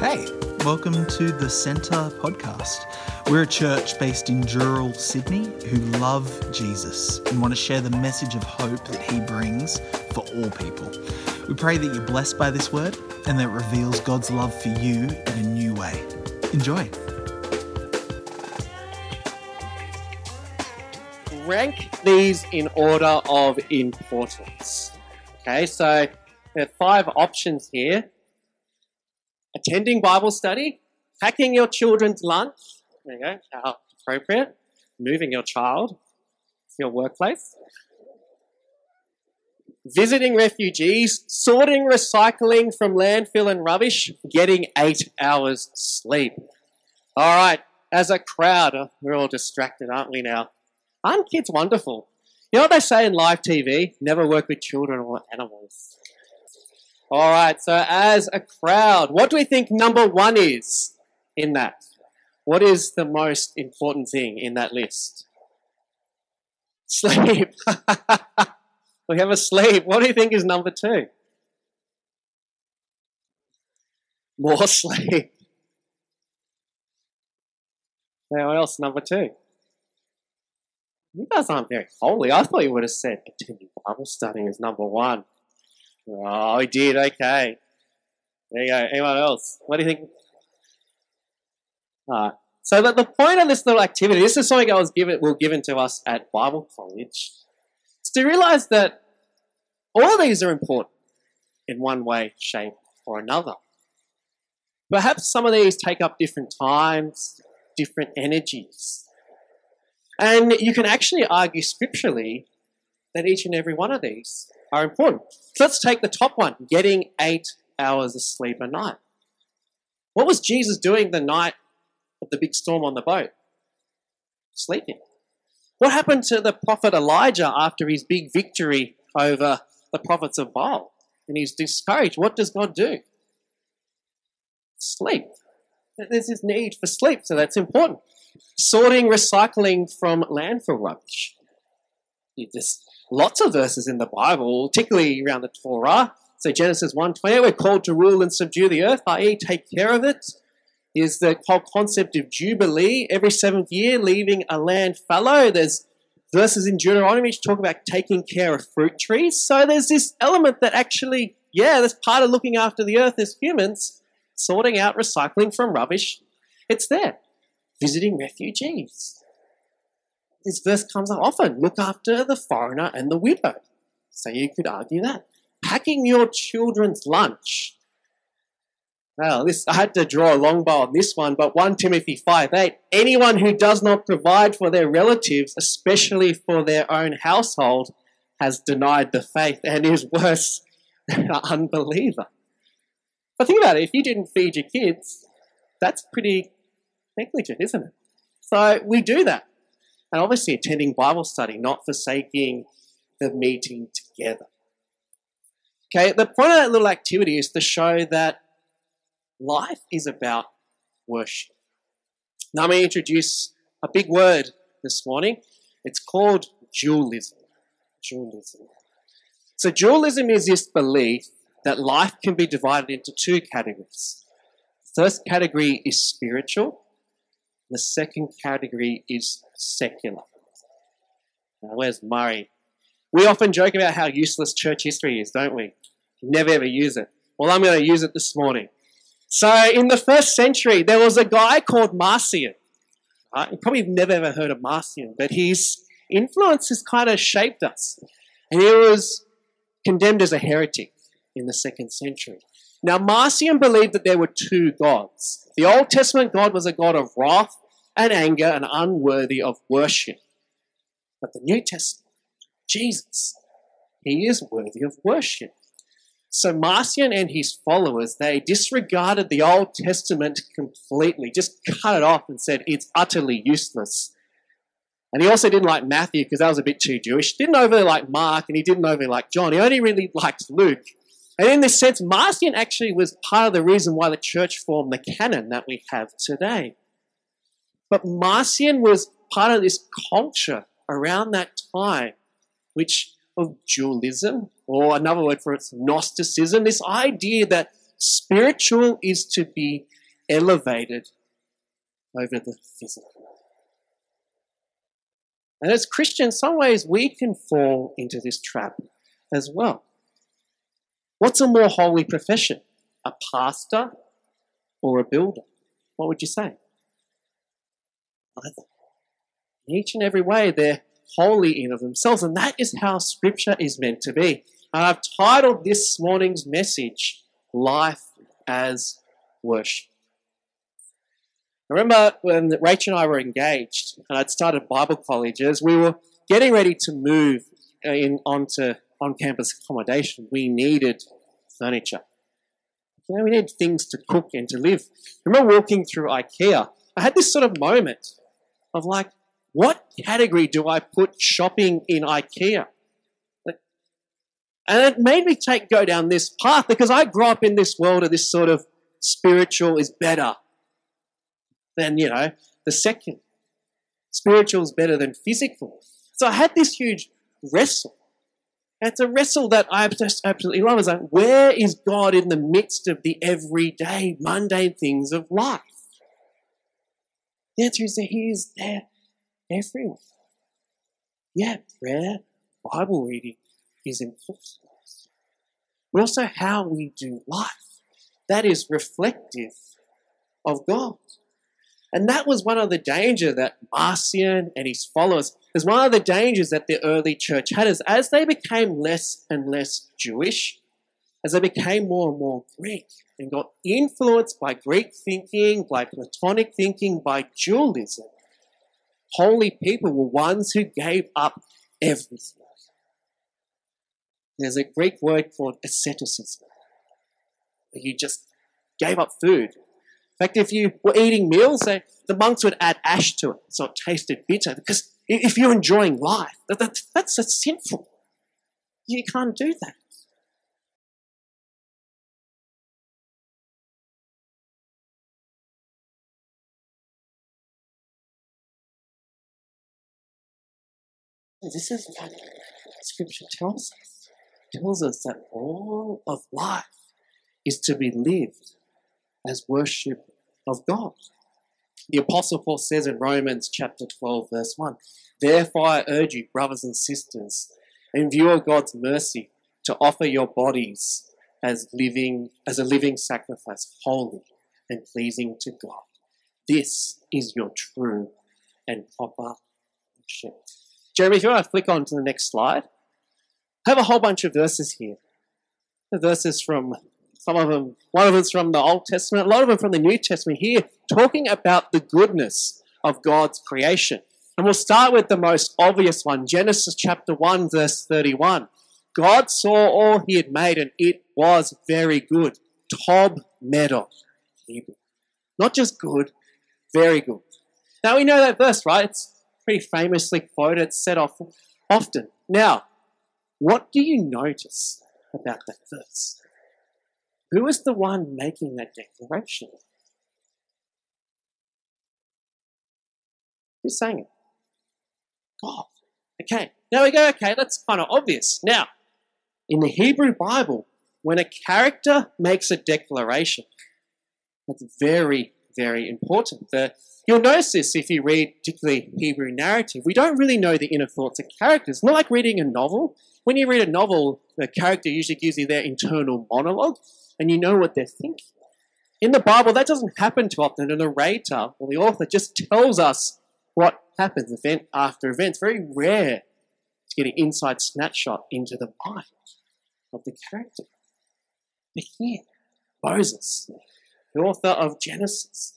Hey, welcome to the Centre podcast. We're a church based in Dural, Sydney, who love Jesus and want to share the message of hope that he brings for all people. We pray that you're blessed by this word and that it reveals God's love for you in a new way. Enjoy. rank these in order of importance. Okay, so there are five options here attending Bible study, packing your children's lunch, there you go, how appropriate, moving your child to your workplace, visiting refugees, sorting recycling from landfill and rubbish, getting eight hours sleep. All right, as a crowd, uh, we're all distracted, aren't we now? Aren't kids wonderful? You know what they say in live TV? Never work with children or animals. All right, so as a crowd, what do we think number one is in that? What is the most important thing in that list? Sleep. we have a sleep. What do you think is number two? More sleep. Now, what else? Number two. You guys aren't very holy. I thought you would have said attending Bible study is number one. Oh, he did. Okay. There you go. Anyone else? What do you think? All right. So the, the point of this little activity, this is something I was given, well, given to us at Bible college, is to realize that all of these are important in one way, shape, or another. Perhaps some of these take up different times, different energies. And you can actually argue scripturally that each and every one of these are important. So let's take the top one getting eight hours of sleep a night. What was Jesus doing the night of the big storm on the boat? Sleeping. What happened to the prophet Elijah after his big victory over the prophets of Baal? And he's discouraged. What does God do? Sleep. There's this need for sleep, so that's important sorting recycling from landfill rubbish. There's lots of verses in the Bible, particularly around the Torah. So Genesis 1.20, we're called to rule and subdue the earth, i.e. take care of it. Is the whole concept of Jubilee, every seventh year leaving a land fallow. There's verses in Deuteronomy which talk about taking care of fruit trees. So there's this element that actually, yeah, that's part of looking after the earth as humans, sorting out recycling from rubbish. It's there visiting refugees. This verse comes up often look after the foreigner and the widow. So you could argue that. Packing your children's lunch. Well, this I had to draw a long bow on this one, but 1 Timothy 5 8. Anyone who does not provide for their relatives, especially for their own household, has denied the faith and is worse than an unbeliever. But think about it, if you didn't feed your kids, that's pretty negligent, isn't it? So we do that. And obviously, attending Bible study, not forsaking the meeting together. Okay, the point of that little activity is to show that life is about worship. Now, I'm going to introduce a big word this morning. It's called dualism. Dualism. So, dualism is this belief that life can be divided into two categories. The first category is spiritual, the second category is secular. Now, where's Murray? We often joke about how useless church history is, don't we? Never ever use it. Well, I'm going to use it this morning. So, in the first century, there was a guy called Marcion. Right? You probably never ever heard of Marcion, but his influence has kind of shaped us. And he was condemned as a heretic in the second century. Now, Marcion believed that there were two gods. The Old Testament God was a God of wrath and anger and unworthy of worship. But the New Testament, Jesus, he is worthy of worship. So Marcion and his followers, they disregarded the Old Testament completely, just cut it off and said it's utterly useless. And he also didn't like Matthew because that was a bit too Jewish. Didn't overly like Mark and he didn't overly like John. He only really liked Luke. And in this sense, Marcion actually was part of the reason why the church formed the canon that we have today. But Marcion was part of this culture around that time, which of dualism, or another word for it's Gnosticism, this idea that spiritual is to be elevated over the physical. And as Christians, some ways we can fall into this trap as well. What's a more holy profession? A pastor or a builder? What would you say? In each and every way, they're holy in of themselves, and that is how Scripture is meant to be. And I've titled this morning's message, Life as Worship. I remember when Rachel and I were engaged, and I'd started Bible colleges, we were getting ready to move uh, in onto on-campus accommodation. We needed furniture. You know, we needed things to cook and to live. I remember walking through IKEA. I had this sort of moment of like, what category do I put shopping in IKEA? And it made me take go down this path because I grew up in this world of this sort of spiritual is better than, you know, the second. Spiritual is better than physical. So I had this huge wrestle. It's a wrestle that I just absolutely love. Is like, where is God in the midst of the everyday, mundane things of life? The answer is that He is there everywhere. Yeah, prayer, Bible reading is important. But also how we do life. That is reflective of God. And that was one of the dangers that Marcion and his followers, is one of the dangers that the early church had is as they became less and less Jewish, as they became more and more Greek and got influenced by Greek thinking, by Platonic thinking, by dualism, holy people were ones who gave up everything. There's a Greek word called asceticism. You just gave up food in fact, if you were eating meals, they, the monks would add ash to it so it tasted bitter. Because if you're enjoying life, that, that, that's, that's sinful. You can't do that. This is what Scripture tells us. It tells us that all of life is to be lived as worship of God. The Apostle Paul says in Romans chapter 12, verse 1 Therefore, I urge you, brothers and sisters, in view of God's mercy, to offer your bodies as living as a living sacrifice, holy and pleasing to God. This is your true and proper worship. Jeremy, if you want to flick on to the next slide, I have a whole bunch of verses here. The verses from some of them, one of them's from the Old Testament, a lot of them from the New Testament here, talking about the goodness of God's creation. And we'll start with the most obvious one Genesis chapter 1, verse 31. God saw all he had made, and it was very good. Tob Medor, Hebrew. Not just good, very good. Now we know that verse, right? It's pretty famously quoted, it's said off often. Now, what do you notice about that verse? Who is the one making that declaration? Who's saying it? God. Okay, now we go, okay, that's kind of obvious. Now, in the Hebrew Bible, when a character makes a declaration, that's very, very important. The, you'll notice this if you read particularly Hebrew narrative. We don't really know the inner thoughts of characters. It's Not like reading a novel. When you read a novel, the character usually gives you their internal monologue and you know what they're thinking. In the Bible, that doesn't happen too often. The narrator or the author just tells us what happens event after event. It's very rare to get an inside snapshot into the mind of the character. But here, Moses, the author of Genesis,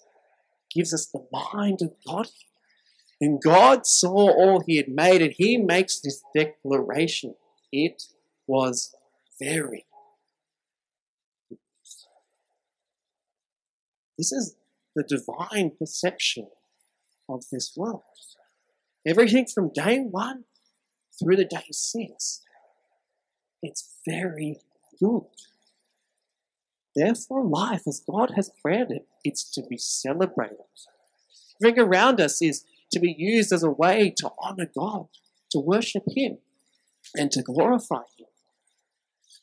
gives us the mind of God. And God saw all he had made, and he makes this declaration. It was very This is the divine perception of this world. Everything from day one through the day six. It's very good. Therefore, life as God has created, it's to be celebrated. Everything around us is to be used as a way to honor God, to worship Him, and to glorify Him.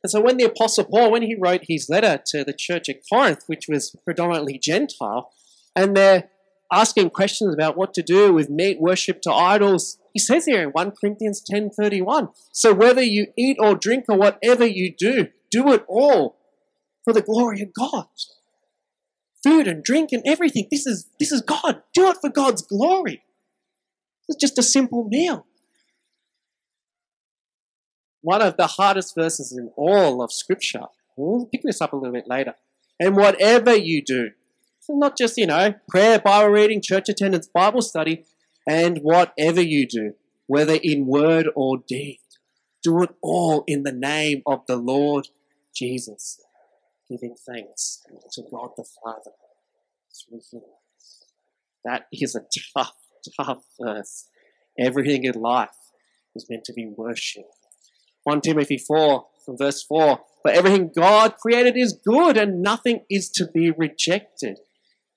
And so when the Apostle Paul, when he wrote his letter to the church at Corinth, which was predominantly Gentile, and they're asking questions about what to do with meat worship to idols, he says here in 1 Corinthians 10:31, so whether you eat or drink or whatever you do, do it all for the glory of God. Food and drink and everything, this is this is God. Do it for God's glory. It's just a simple meal one of the hardest verses in all of Scripture. We'll pick this up a little bit later. And whatever you do, not just, you know, prayer, Bible reading, church attendance, Bible study, and whatever you do, whether in word or deed, do it all in the name of the Lord Jesus, giving thanks to God the Father. That is a tough, tough verse. Everything in life is meant to be worship 1 Timothy 4, verse 4. For everything God created is good, and nothing is to be rejected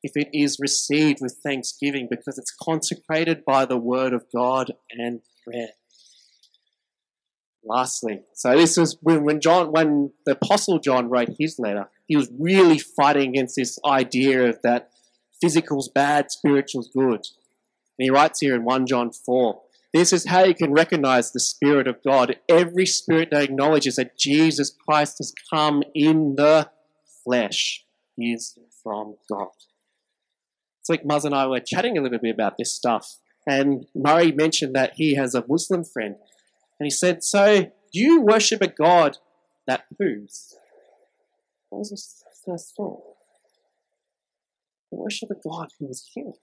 if it is received with thanksgiving, because it's consecrated by the word of God and prayer. Lastly, so this was when, when John, when the apostle John wrote his letter, he was really fighting against this idea of that physical's bad, spiritual's good. And he writes here in 1 John 4 this is how you can recognize the Spirit of God. Every spirit that acknowledges that Jesus Christ has come in the flesh is from God. It's like Muzz and I were chatting a little bit about this stuff, and Murray mentioned that he has a Muslim friend, and he said, So, you worship a God that poos? What was his first thought? Worship a God who is human.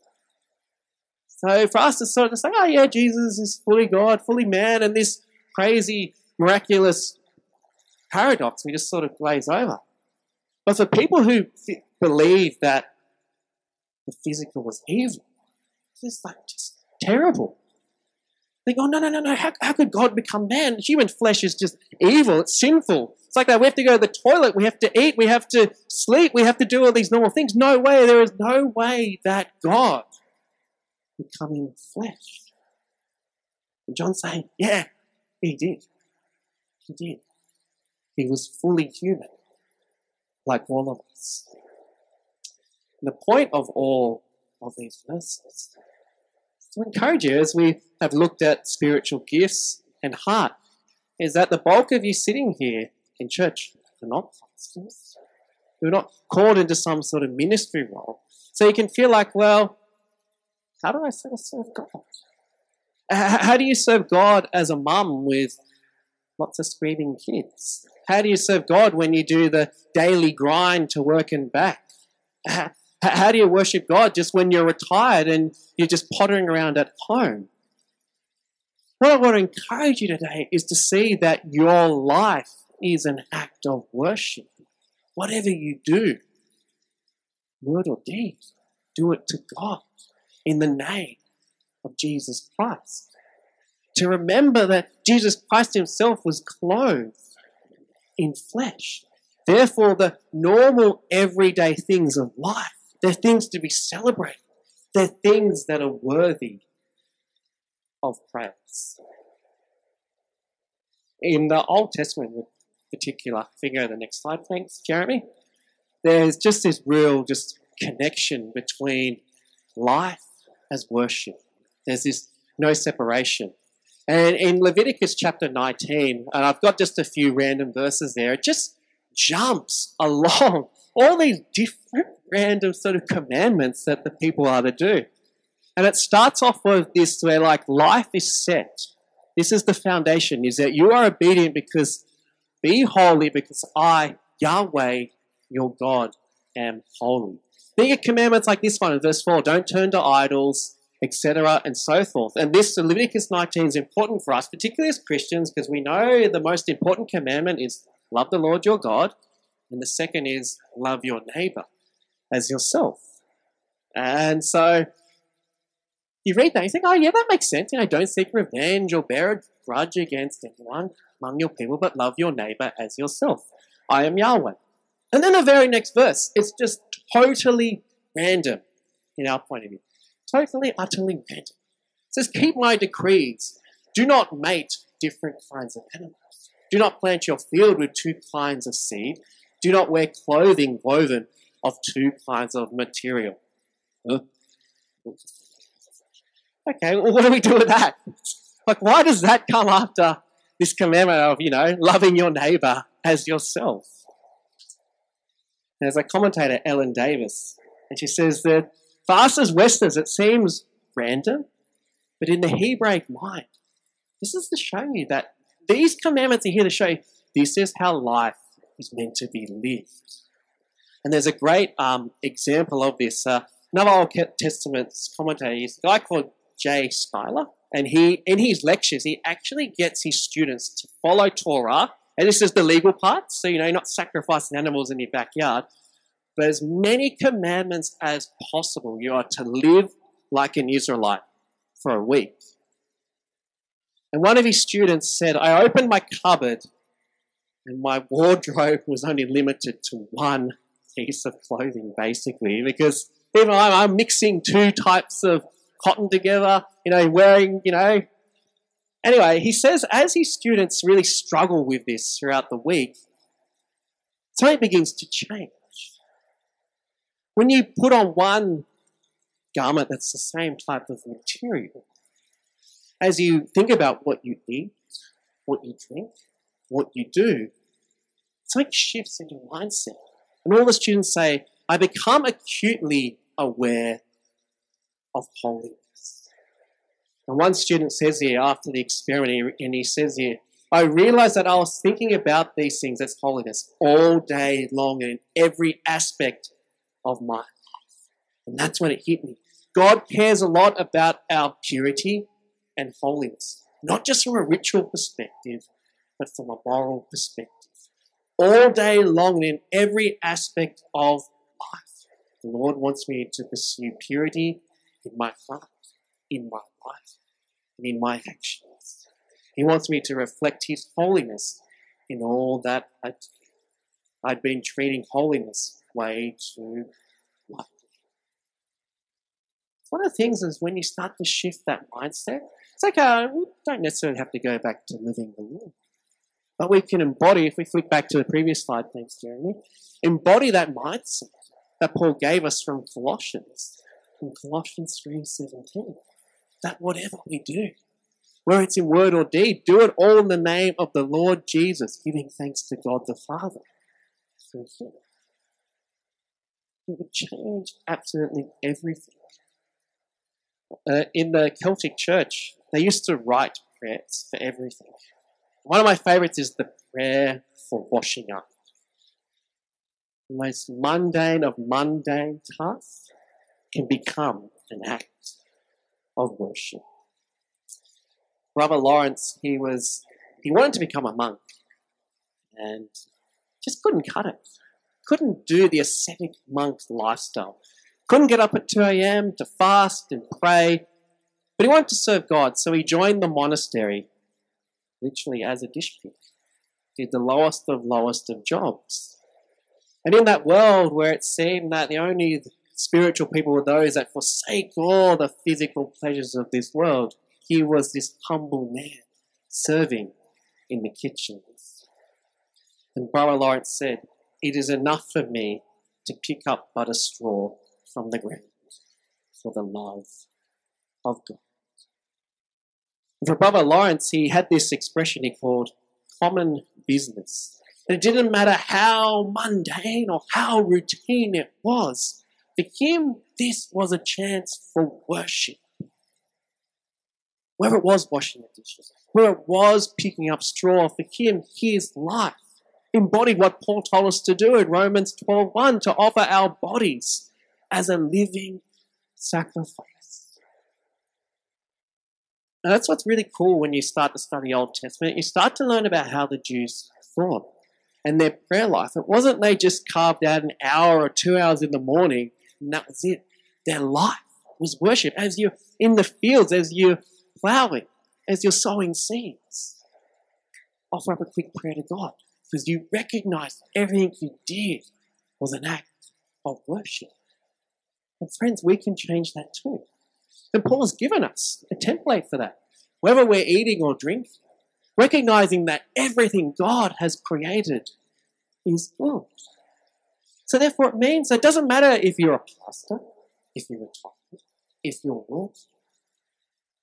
So for us to sort of say, oh yeah, Jesus is fully God, fully man, and this crazy, miraculous paradox, we just sort of glaze over. But for people who believe that the physical was evil, it's like just terrible. They go, no, no, no, no, how, how could God become man? Human flesh is just evil, it's sinful. It's like that. We have to go to the toilet, we have to eat, we have to sleep, we have to do all these normal things. No way, there is no way that God becoming flesh. And John's saying, yeah, he did. He did. He was fully human, like all of us. And the point of all of these verses is to encourage you as we have looked at spiritual gifts and heart, is that the bulk of you sitting here in church are not pastors. You're not called into some sort of ministry role. So you can feel like, well, how do I serve God? How do you serve God as a mum with lots of screaming kids? How do you serve God when you do the daily grind to work and back? How do you worship God just when you're retired and you're just pottering around at home? What I want to encourage you today is to see that your life is an act of worship. Whatever you do, word or deed, do it to God in the name of Jesus Christ. To remember that Jesus Christ himself was clothed in flesh. Therefore, the normal, everyday things of life, they're things to be celebrated. They're things that are worthy of praise. In the Old Testament, in particular, if you go to the next slide, thanks, Jeremy. There's just this real just connection between life as worship. There's this no separation. And in Leviticus chapter 19, and I've got just a few random verses there, it just jumps along all these different random sort of commandments that the people are to do. And it starts off with this where like life is set. This is the foundation, is that you are obedient because be holy because I, Yahweh, your God, am holy. Then commandments like this one in verse 4 don't turn to idols, etc., and so forth. And this Leviticus 19 is important for us, particularly as Christians, because we know the most important commandment is love the Lord your God, and the second is love your neighbor as yourself. And so you read that, you think, oh, yeah, that makes sense. You know, don't seek revenge or bear a grudge against anyone among your people, but love your neighbor as yourself. I am Yahweh. And then the very next verse, it's just totally random in our point of view. Totally, utterly random. It says, Keep my decrees. Do not mate different kinds of animals. Do not plant your field with two kinds of seed. Do not wear clothing woven of two kinds of material. Huh? Okay, well, what do we do with that? Like, why does that come after this commandment of, you know, loving your neighbor as yourself? There's a commentator, Ellen Davis, and she says that for us as Westerners, it seems random, but in the Hebraic mind, this is to show you that these commandments are here to show you this is how life is meant to be lived. And there's a great um, example of this. Uh, another Old Testament commentator is a guy called Jay Sklar, and he, in his lectures, he actually gets his students to follow Torah. And this is the legal part, so you know, you're not sacrificing animals in your backyard, but as many commandments as possible. You are to live like an Israelite for a week. And one of his students said, I opened my cupboard and my wardrobe was only limited to one piece of clothing, basically, because even I'm, I'm mixing two types of cotton together, you know, wearing, you know. Anyway, he says as his students really struggle with this throughout the week, something begins to change. When you put on one garment that's the same type of material, as you think about what you eat, what you drink, what you do, something shifts in your mindset. And all the students say, I become acutely aware of holiness. And one student says here after the experiment, and he says here, I realized that I was thinking about these things as holiness all day long in every aspect of my life. And that's when it hit me. God cares a lot about our purity and holiness, not just from a ritual perspective, but from a moral perspective. All day long in every aspect of life, the Lord wants me to pursue purity in my heart, in my life, and in my actions. He wants me to reflect His holiness in all that I do. I'd been treating holiness way too lightly. One of the things is when you start to shift that mindset, it's like uh, we don't necessarily have to go back to living the law. But we can embody, if we flip back to the previous slide, thanks, Jeremy, embody that mindset that Paul gave us from Colossians, from Colossians 3.17, that whatever we do, whether it's in word or deed, do it all in the name of the Lord Jesus, giving thanks to God the Father. It would change absolutely everything. Uh, in the Celtic Church, they used to write prayers for everything. One of my favorites is the prayer for washing up. The most mundane of mundane tasks can become an act of worship. Brother Lawrence, he was he wanted to become a monk and just couldn't cut it. Couldn't do the ascetic monk lifestyle. Couldn't get up at 2 a.m. to fast and pray but he wanted to serve God, so he joined the monastery literally as a dish cook. Did the lowest of lowest of jobs. And in that world where it seemed that the only spiritual people were those that forsake all the physical pleasures of this world, he was this humble man serving in the kitchens. And Brother Lawrence said, It is enough for me to pick up but a straw from the ground for the love of God. For Brother Lawrence, he had this expression he called common business. It didn't matter how mundane or how routine it was. For him, this was a chance for worship. Whether it was washing the dishes, whether it was picking up straw, for him, his life embodied what Paul told us to do in Romans 12:1 to offer our bodies as a living sacrifice. And that's what's really cool when you start to study Old Testament. You start to learn about how the Jews thought and their prayer life. It wasn't they just carved out an hour or two hours in the morning and that was it. Their life was worship. As you're in the fields, as you're plowing, as you're sowing seeds, offer up a quick prayer to God because you recognize everything you did was an act of worship. And friends, we can change that too. And Paul has given us a template for that. Whether we're eating or drinking, recognizing that everything God has created is good. So therefore, it means it doesn't matter if you're a pastor, if you're retired, if you're working,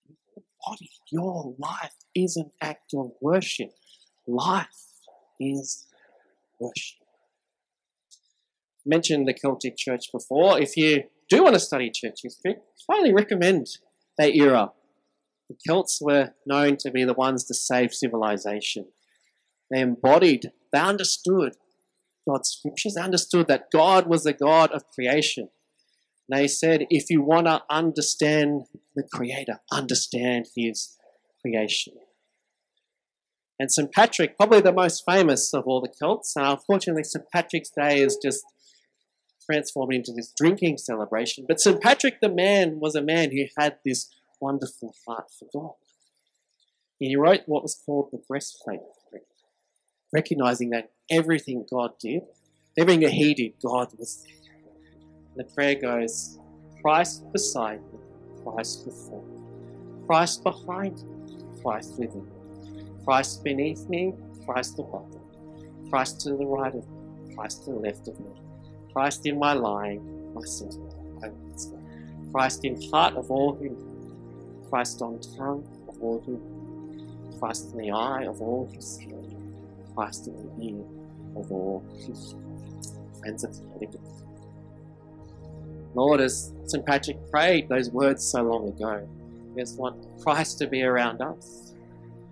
your body, your life is an act of worship. Life is worship. Mentioned the Celtic Church before. If you do want to study church history, highly recommend that era. The Celts were known to be the ones to save civilization. They embodied, they understood God's scriptures, they understood that God was the God of creation. They said, if you want to understand the Creator, understand His creation. And St. Patrick, probably the most famous of all the Celts, and unfortunately, St. Patrick's Day is just transformed into this drinking celebration. But St. Patrick the man was a man who had this wonderful heart for God. And He wrote what was called the breastplate, recognizing that everything God did, everything that He did, God was there. And the prayer goes Christ beside me, Christ before me, Christ behind me, Christ within me, Christ beneath me, Christ above me, Christ to the right of me, Christ to the left of me, Christ in my lying, my sitting, my Christ in heart of all who Christ on tongue of all who Christ in the eye of all who see Christ in the. Friends of the Lord, as St. Patrick prayed those words so long ago, we just want Christ to be around us.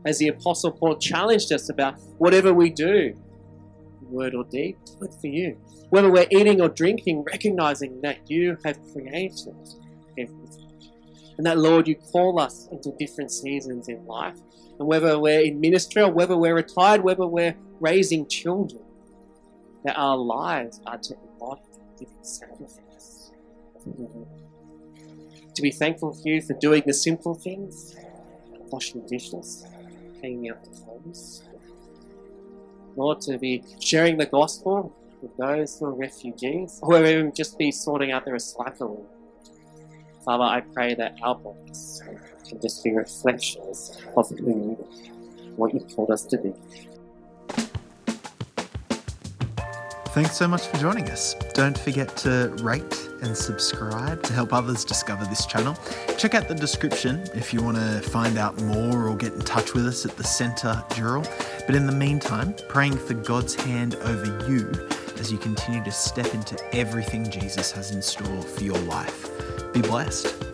As the Apostle Paul challenged us about whatever we do, word or deed, do it for you. Whether we're eating or drinking, recognizing that you have created everything. And that, Lord, you call us into different seasons in life. And whether we're in ministry or whether we're retired, whether we're raising children, that our lives are to embody living sacrifice. To be thankful for you for doing the simple things, washing dishes, hanging out the clothes. Lord, to be sharing the gospel with those who are refugees, or even just be sorting out their recycling. Father, I pray that our bodies can just be reflections of who what you've called us to be. Thanks so much for joining us. Don't forget to rate and subscribe to help others discover this channel. Check out the description if you want to find out more or get in touch with us at the Centre Dural. But in the meantime, praying for God's hand over you as you continue to step into everything Jesus has in store for your life. Be blessed.